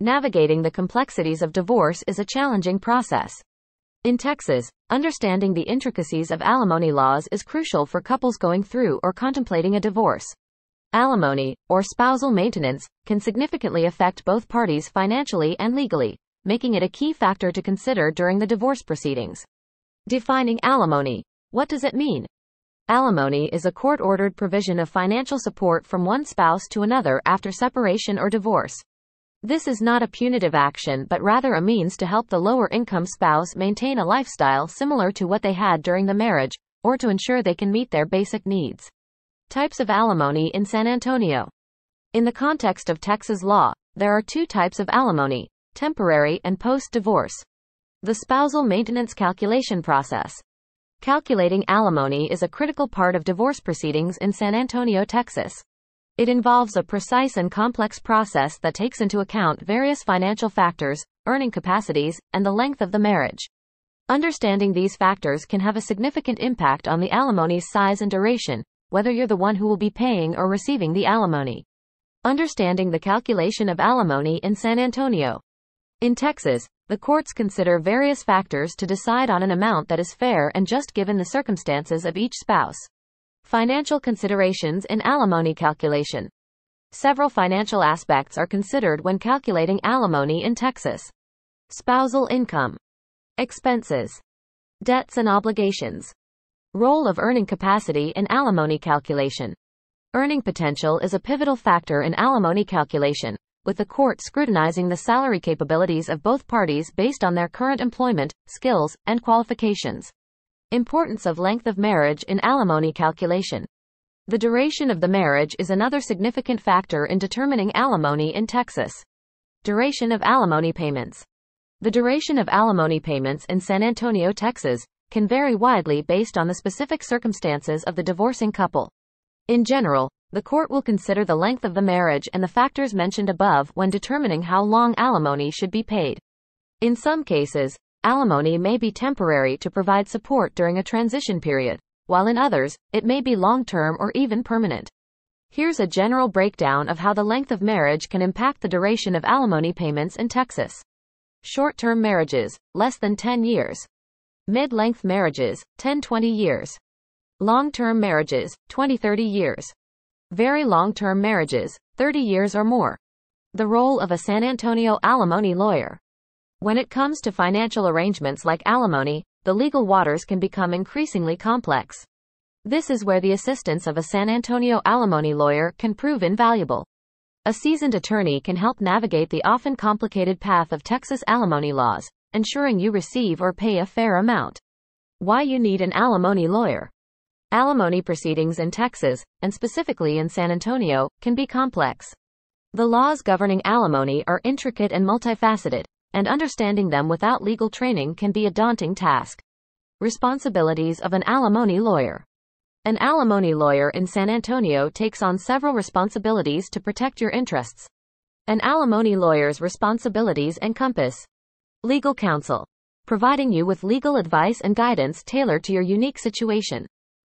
Navigating the complexities of divorce is a challenging process. In Texas, understanding the intricacies of alimony laws is crucial for couples going through or contemplating a divorce. Alimony, or spousal maintenance, can significantly affect both parties financially and legally, making it a key factor to consider during the divorce proceedings. Defining alimony. What does it mean? Alimony is a court ordered provision of financial support from one spouse to another after separation or divorce. This is not a punitive action but rather a means to help the lower income spouse maintain a lifestyle similar to what they had during the marriage, or to ensure they can meet their basic needs. Types of alimony in San Antonio. In the context of Texas law, there are two types of alimony temporary and post divorce. The spousal maintenance calculation process. Calculating alimony is a critical part of divorce proceedings in San Antonio, Texas. It involves a precise and complex process that takes into account various financial factors, earning capacities, and the length of the marriage. Understanding these factors can have a significant impact on the alimony's size and duration, whether you're the one who will be paying or receiving the alimony. Understanding the calculation of alimony in San Antonio. In Texas, the courts consider various factors to decide on an amount that is fair and just given the circumstances of each spouse. Financial considerations in alimony calculation. Several financial aspects are considered when calculating alimony in Texas. Spousal income, expenses, debts and obligations, Role of earning capacity in alimony calculation. Earning potential is a pivotal factor in alimony calculation, with the court scrutinizing the salary capabilities of both parties based on their current employment, skills, and qualifications. Importance of length of marriage in alimony calculation. The duration of the marriage is another significant factor in determining alimony in Texas. Duration of alimony payments. The duration of alimony payments in San Antonio, Texas, can vary widely based on the specific circumstances of the divorcing couple. In general, the court will consider the length of the marriage and the factors mentioned above when determining how long alimony should be paid. In some cases, alimony may be temporary to provide support during a transition period, while in others, it may be long term or even permanent. Here's a general breakdown of how the length of marriage can impact the duration of alimony payments in Texas. Short term marriages, less than 10 years, Mid-length marriages, 10-20 years. Long-term marriages, 20-30 years. Very long-term marriages, 30 years or more. The role of a San Antonio alimony lawyer. When it comes to financial arrangements like alimony, the legal waters can become increasingly complex. This is where the assistance of a San Antonio alimony lawyer can prove invaluable. A seasoned attorney can help navigate the often complicated path of Texas alimony laws, ensuring you receive or pay a fair amount. Why you need an alimony lawyer. Alimony proceedings in Texas, and specifically in San Antonio, can be complex. The laws governing alimony are intricate and multifaceted, and understanding them without legal training can be a daunting task. Responsibilities of an alimony lawyer. An alimony lawyer in San Antonio takes on several responsibilities to protect your interests. An alimony lawyer's responsibilities encompass Legal counsel. Providing you with legal advice and guidance tailored to your unique situation.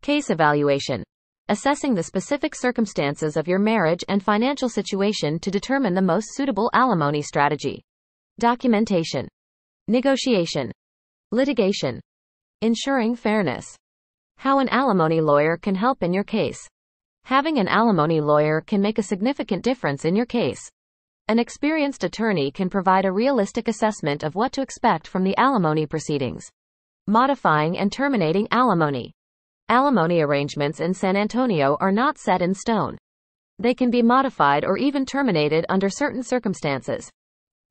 Case evaluation. Assessing the specific circumstances of your marriage and financial situation to determine the most suitable alimony strategy. Documentation. Negotiation. Litigation. Ensuring fairness. How an alimony lawyer can help in your case. Having an alimony lawyer can make a significant difference in your case. An experienced attorney can provide a realistic assessment of what to expect from the alimony proceedings. Modifying and terminating alimony. Alimony arrangements in San Antonio are not set in stone. They can be modified or even terminated under certain circumstances.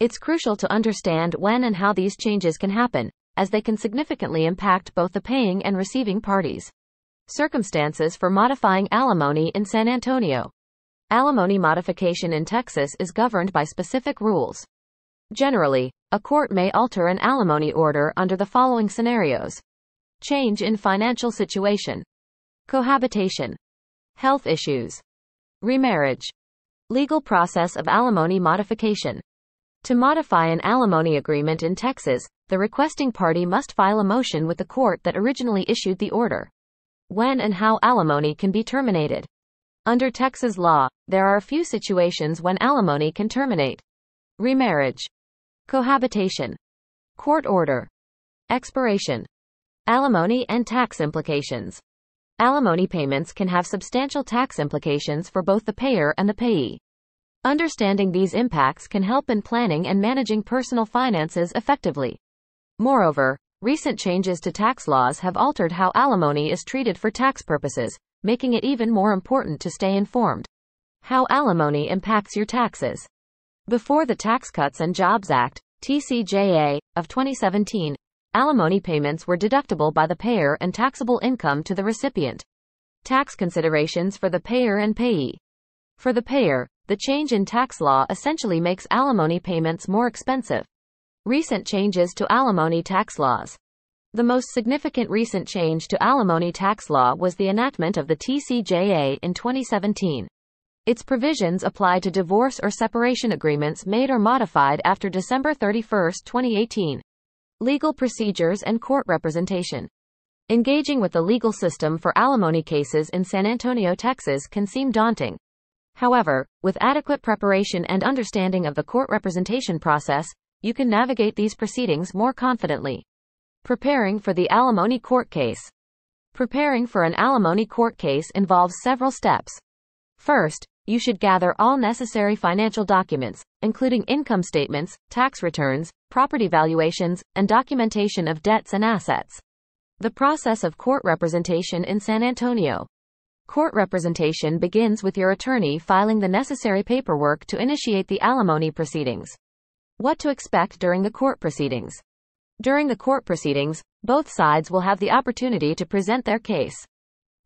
It's crucial to understand when and how these changes can happen, as they can significantly impact both the paying and receiving parties. Circumstances for modifying alimony in San Antonio. Alimony modification in Texas is governed by specific rules. Generally, a court may alter an alimony order under the following scenarios change in financial situation, cohabitation, health issues, remarriage, legal process of alimony modification. To modify an alimony agreement in Texas, the requesting party must file a motion with the court that originally issued the order. When and how alimony can be terminated. Under Texas law, there are a few situations when alimony can terminate. remarriage, cohabitation, court order, expiration, alimony and tax implications. Alimony payments can have substantial tax implications for both the payer and the payee. Understanding these impacts can help in planning and managing personal finances effectively. Moreover, recent changes to tax laws have altered how alimony is treated for tax purposes, making it even more important to stay informed. How alimony impacts your taxes. Before the Tax Cuts and Jobs Act, TCJA, of 2017, Alimony payments were deductible by the payer and taxable income to the recipient. Tax considerations for the payer and payee. For the payer, the change in tax law essentially makes alimony payments more expensive. Recent changes to alimony tax laws. The most significant recent change to alimony tax law was the enactment of the TCJA in 2017. Its provisions apply to divorce or separation agreements made or modified after December 31, 2018. Legal procedures and court representation. Engaging with the legal system for alimony cases in San Antonio, Texas can seem daunting. However, with adequate preparation and understanding of the court representation process, you can navigate these proceedings more confidently. Preparing for the alimony court case. Preparing for an alimony court case involves several steps. First, you should gather all necessary financial documents, including income statements, tax returns, property valuations, and documentation of debts and assets. The process of court representation in San Antonio. Court representation begins with your attorney filing the necessary paperwork to initiate the alimony proceedings. What to expect during the court proceedings. During the court proceedings, both sides will have the opportunity to present their case.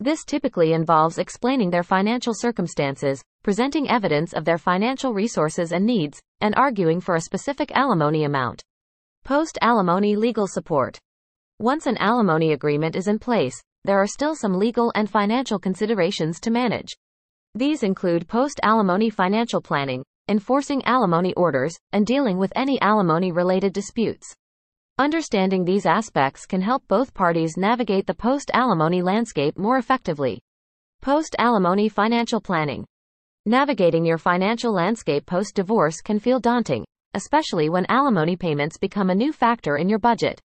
This typically involves explaining their financial circumstances, presenting evidence of their financial resources and needs, and arguing for a specific alimony amount. Post alimony legal support. Once an alimony agreement is in place, there are still some legal and financial considerations to manage. These include post alimony financial planning, enforcing alimony orders, and dealing with any alimony related disputes. Understanding these aspects can help both parties navigate the post alimony landscape more effectively. Post alimony financial planning. Navigating your financial landscape post divorce can feel daunting, especially when alimony payments become a new factor in your budget.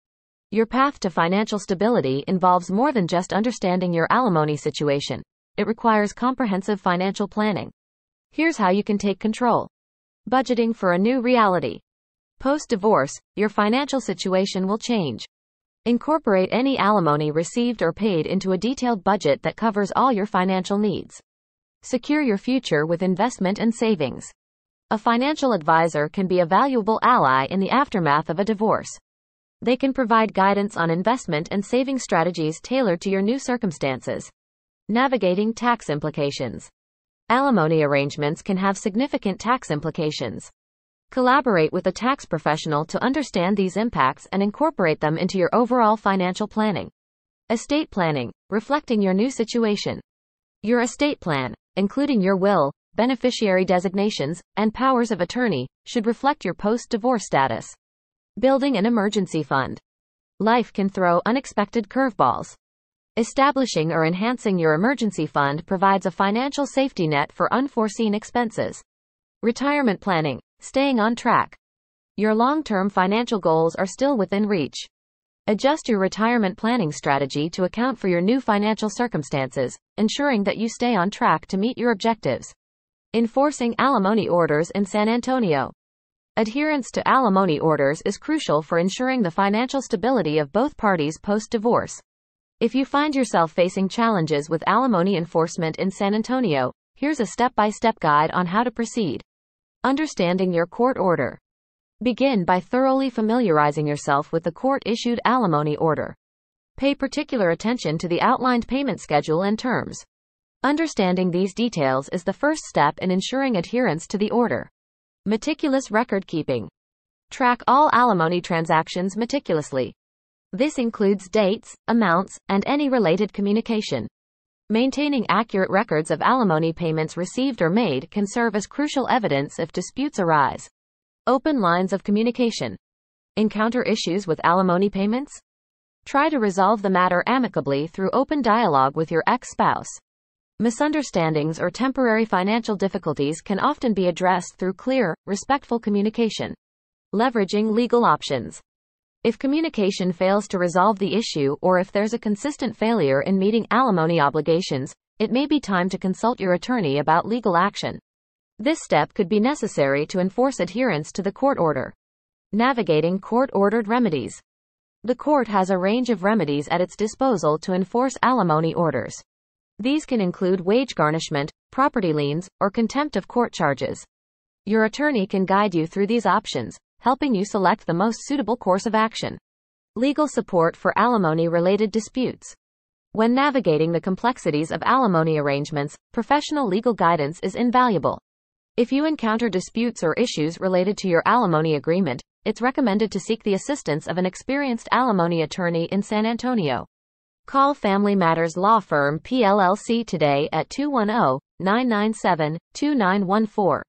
Your path to financial stability involves more than just understanding your alimony situation. It requires comprehensive financial planning. Here's how you can take control. Budgeting for a new reality. Post divorce, your financial situation will change. Incorporate any alimony received or paid into a detailed budget that covers all your financial needs. Secure your future with investment and savings. A financial advisor can be a valuable ally in the aftermath of a divorce. They can provide guidance on investment and saving strategies tailored to your new circumstances. Navigating tax implications. Alimony arrangements can have significant tax implications. Collaborate with a tax professional to understand these impacts and incorporate them into your overall financial planning. Estate planning, reflecting your new situation. Your estate plan, including your will, beneficiary designations, and powers of attorney, should reflect your post divorce status. Building an emergency fund. Life can throw unexpected curveballs. Establishing or enhancing your emergency fund provides a financial safety net for unforeseen expenses. Retirement planning, Staying on track. Your long term financial goals are still within reach. Adjust your retirement planning strategy to account for your new financial circumstances, ensuring that you stay on track to meet your objectives. Enforcing alimony orders in San Antonio. Adherence to alimony orders is crucial for ensuring the financial stability of both parties post divorce. If you find yourself facing challenges with alimony enforcement in San Antonio, here's a step by step guide on how to proceed. Understanding your court order. Begin by thoroughly familiarizing yourself with the court issued alimony order. Pay particular attention to the outlined payment schedule and terms. Understanding these details is the first step in ensuring adherence to the order. Meticulous record keeping. Track all alimony transactions meticulously. This includes dates, amounts, and any related communication. Maintaining accurate records of alimony payments received or made can serve as crucial evidence if disputes arise. Open lines of communication. Encounter issues with alimony payments? Try to resolve the matter amicably through open dialogue with your ex spouse. Misunderstandings or temporary financial difficulties can often be addressed through clear, respectful communication. Leveraging legal options. If communication fails to resolve the issue or if there's a consistent failure in meeting alimony obligations, it may be time to consult your attorney about legal action. This step could be necessary to enforce adherence to the court order. Navigating court ordered remedies. The court has a range of remedies at its disposal to enforce alimony orders. These can include wage garnishment, property liens, or contempt of court charges. Your attorney can guide you through these options, helping you select the most suitable course of action. Legal support for alimony related disputes. When navigating the complexities of alimony arrangements, professional legal guidance is invaluable. If you encounter disputes or issues related to your alimony agreement, it's recommended to seek the assistance of an experienced alimony attorney in San Antonio. Call Family Matters Law Firm PLLC today at 210 997 2914.